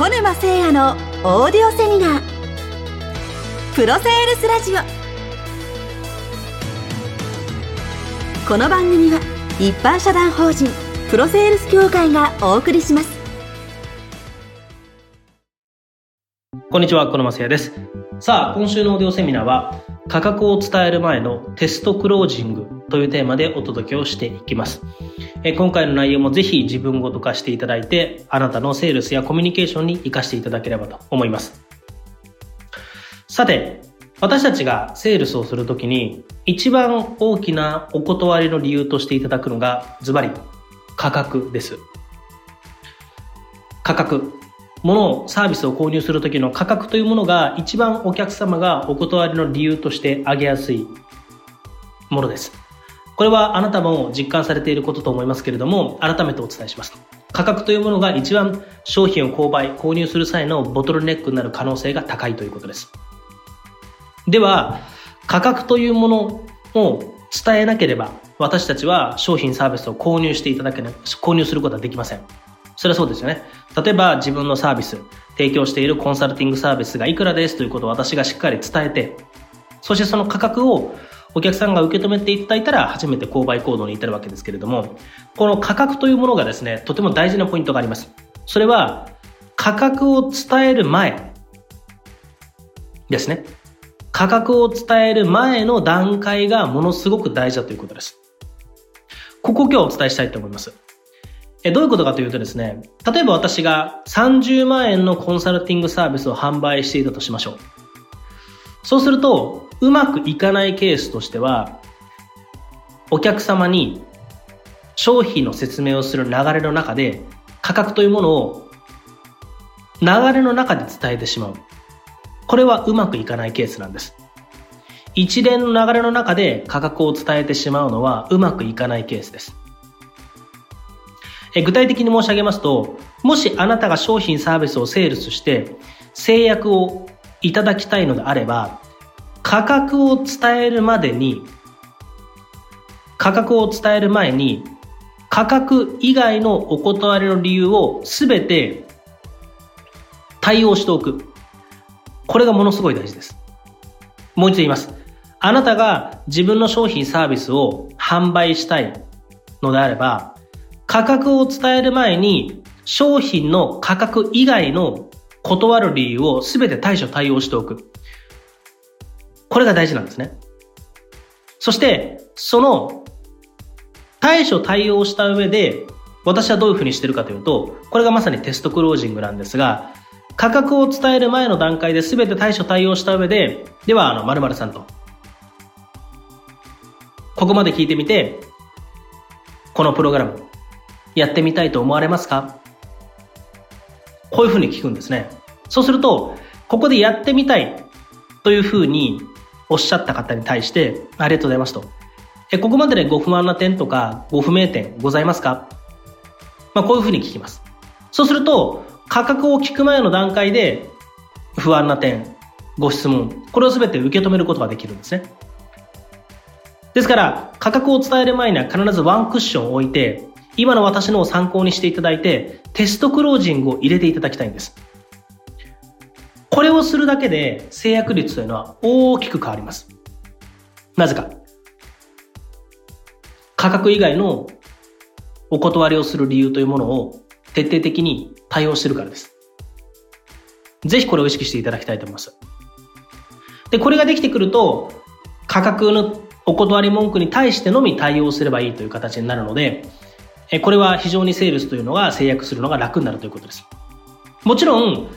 小沼誠也のオーディオセミナー。プロセールスラジオ。この番組は一般社団法人プロセールス協会がお送りします。こんにちは、小沼誠也です。さあ、今週のオーディオセミナーは、価格を伝える前のテストクロージング。というテーマでお届けをしていきます。え今回の内容もぜひ自分ごと化していただいて、あなたのセールスやコミュニケーションに活かしていただければと思います。さて、私たちがセールスをするときに、一番大きなお断りの理由としていただくのが、ズバリ、価格です。価格。物を、サービスを購入するときの価格というものが一番お客様がお断りの理由として挙げやすいものです。これはあなたも実感されていることと思いますけれども、改めてお伝えします。価格というものが一番商品を購買、購入する際のボトルネックになる可能性が高いということです。では、価格というものを伝えなければ、私たちは商品サービスを購入していただけない、購入することはできません。それはそうですよね。例えば自分のサービス、提供しているコンサルティングサービスがいくらですということを私がしっかり伝えて、そしてその価格をお客さんが受け止めていただいたら初めて購買行動に至るわけですけれども、この価格というものがですね、とても大事なポイントがあります。それは、価格を伝える前ですね。価格を伝える前の段階がものすごく大事だということです。ここを今日お伝えしたいと思います。え、どういうことかというとですね、例えば私が30万円のコンサルティングサービスを販売していたとしましょう。そうすると、うまくいかないケースとしては、お客様に商品の説明をする流れの中で価格というものを流れの中で伝えてしまう。これはうまくいかないケースなんです。一連の流れの中で価格を伝えてしまうのはうまくいかないケースです。具体的に申し上げますと、もしあなたが商品サービスをセールスして制約をいただきたいのであれば、価格を伝えるまでに、価格を伝える前に、価格以外のお断りの理由をすべて対応しておく。これがものすごい大事です。もう一度言います。あなたが自分の商品サービスを販売したいのであれば、価格を伝える前に商品の価格以外の断る理由を全て対処対応しておく。これが大事なんですね。そして、その対処対応した上で、私はどういうふうにしてるかというと、これがまさにテストクロージングなんですが、価格を伝える前の段階で全て対処対応した上で、では、あの、〇〇さんと、ここまで聞いてみて、このプログラム、やってみたいと思われますか？こういうふうに聞くんですね。そうすると、ここでやってみたいというふうにおっしゃった方に対して、ありがとうございますと。え、ここまででご不安な点とかご不明点ございますか？まあ、こういうふうに聞きます。そうすると、価格を聞く前の段階で、不安な点、ご質問、これを全て受け止めることができるんですね。ですから、価格を伝える前には必ずワンクッションを置いて、今の私のを参考にしていただいて、テストクロージングを入れていただきたいんです。これをするだけで制約率というのは大きく変わります。なぜか。価格以外のお断りをする理由というものを徹底的に対応してるからです。ぜひこれを意識していただきたいと思います。で、これができてくると、価格のお断り文句に対してのみ対応すればいいという形になるので、これは非常にセールスというのが制約するのが楽になるということです。もちろん、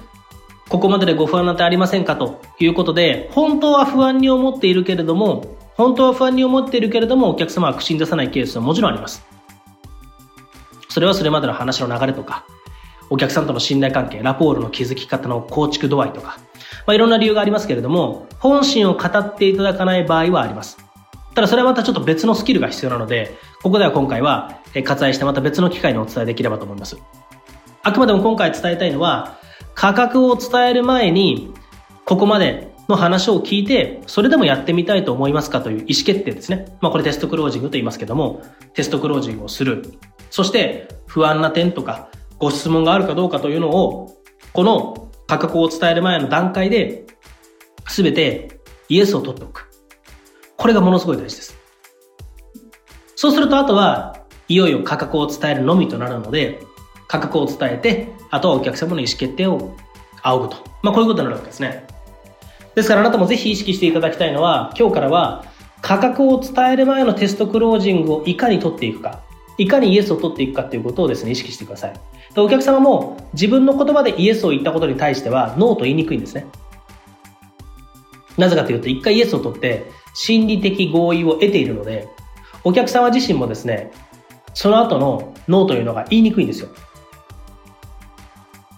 ここまででご不安なんてありませんかということで、本当は不安に思っているけれども、本当は不安に思っているけれども、お客様は口に出さないケースはもちろんあります。それはそれまでの話の流れとか、お客さんとの信頼関係、ラポールの築き方の構築度合いとか、まあ、いろんな理由がありますけれども、本心を語っていただかない場合はあります。ただそれはまたちょっと別のスキルが必要なので、ここでは今回は割愛してまた別の機会にお伝えできればと思います。あくまでも今回伝えたいのは、価格を伝える前に、ここまでの話を聞いて、それでもやってみたいと思いますか？という意思決定ですね。まあこれテストクロージングと言いますけども、テストクロージングをする。そして不安な点とかご質問があるかどうかというのをこの価格を伝える前の段階で、すべてイエスを取っておく。これがものすごい大事です。そうするとあとは、いよいよ価格を伝えるのみとなるので、価格を伝えて、あとはお客様の意思決定を仰ぐと。まあこういうことになるわけですね。ですからあなたもぜひ意識していただきたいのは、今日からは価格を伝える前のテストクロージングをいかに取っていくか、いかにイエスを取っていくかということをですね、意識してください。でお客様も自分の言葉でイエスを言ったことに対してはノーと言いにくいんですね。なぜかというと、一回イエスを取って心理的合意を得ているので、お客様自身もですね、その後のノーというのが言いにくいんですよ。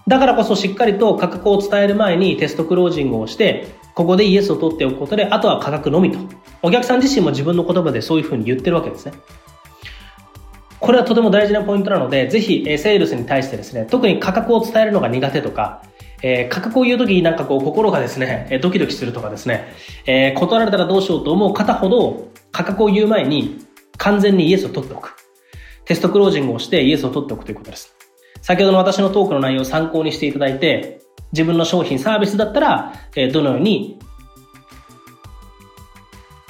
だからこそしっかりと価格を伝える前にテストクロージングをして、ここでイエスを取っておくことで、あとは価格のみと。お客さん自身も自分の言葉でそういうふうに言ってるわけですね。これはとても大事なポイントなので、ぜひ、セールスに対してですね、特に価格を伝えるのが苦手とか、えー、価格を言うときになんかこう心がですね、ドキドキするとかですね、えー、断られたらどうしようと思う方ほど、価格を言う前に完全にイエスを取っておく。テストクロージングをしてイエスを取っておくということです。先ほどの私のトークの内容を参考にしていただいて、自分の商品、サービスだったら、えどのように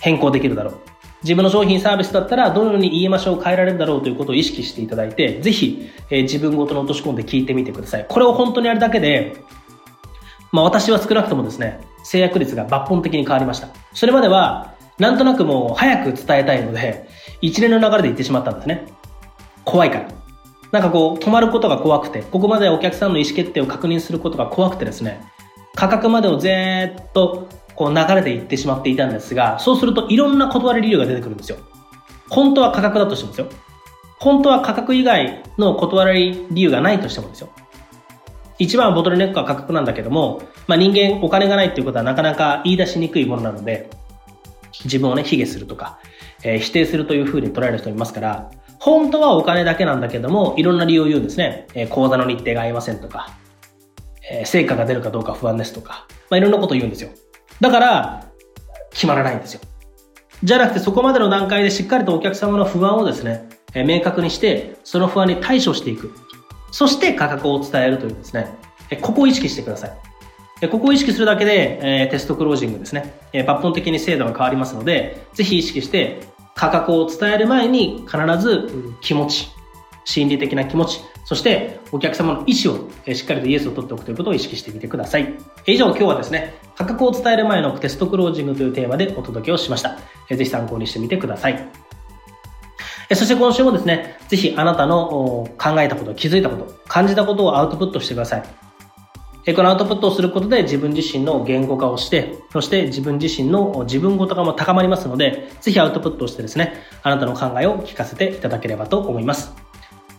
変更できるだろう。自分の商品サービスだったらどのように言いましょう変えられるだろうということを意識していただいて、ぜひ、え、自分ごとに落とし込んで聞いてみてください。これを本当にやるだけで、まあ私は少なくともですね、制約率が抜本的に変わりました。それまでは、なんとなくもう早く伝えたいので、一連の流れで言ってしまったんですね。怖いから。なんかこう、止まることが怖くて、ここまでお客さんの意思決定を確認することが怖くてですね、価格までをずっとこう流れていってしまっていたんですが、そうするといろんな断り理由が出てくるんですよ。本当は価格だとしてもですよ。本当は価格以外の断り理由がないとしてもですよ。一番ボトルネックは価格なんだけども、まあ、人間お金がないっていうことはなかなか言い出しにくいものなので、自分をね、卑下するとか、えー、否定するというふうに捉える人いますから、本当はお金だけなんだけども、いろんな理由を言うんですね。えー、講座の日程が合いませんとか、えー、成果が出るかどうか不安ですとか、まあ、いろんなこと言うんですよ。だから、決まらないんですよ。じゃなくてそこまでの段階でしっかりとお客様の不安をですね、えー、明確にして、その不安に対処していく。そして価格を伝えるというですね、えー、ここを意識してください。えー、ここを意識するだけで、えー、テストクロージングですね、え、抜本的に精度が変わりますので、ぜひ意識して価格を伝える前に必ず気持ち、心理的な気持ち、そしてお客様の意思をしっかりとイエスを取っておくということを意識してみてください。以上今日はですね、価格を伝える前のテストクロージングというテーマでお届けをしました。ぜひ参考にしてみてください。そして今週もですね、ぜひあなたの考えたこと、気づいたこと、感じたことをアウトプットしてください。このアウトプットをすることで自分自身の言語化をして、そして自分自身の自分ごとがも高まりますので、ぜひアウトプットをしてですね、あなたの考えを聞かせていただければと思います。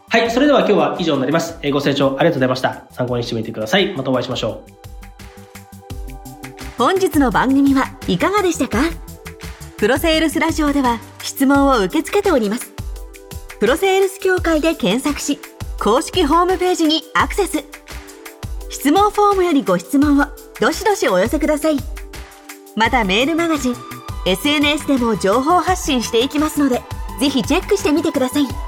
はい、それでは今日は以上になります。ご清聴ありがとうございました。参考にしてみてください。またお会いしましょう。本日の番組はいかがでしたか？プロセールスラジオでは質問を受け付けております。プロセールス協会で検索し、公式ホームページにアクセス。質問フォームよりご質問をどしどしお寄せください。またメールマガジン、SNS でも情報発信していきますので、ぜひチェックしてみてください。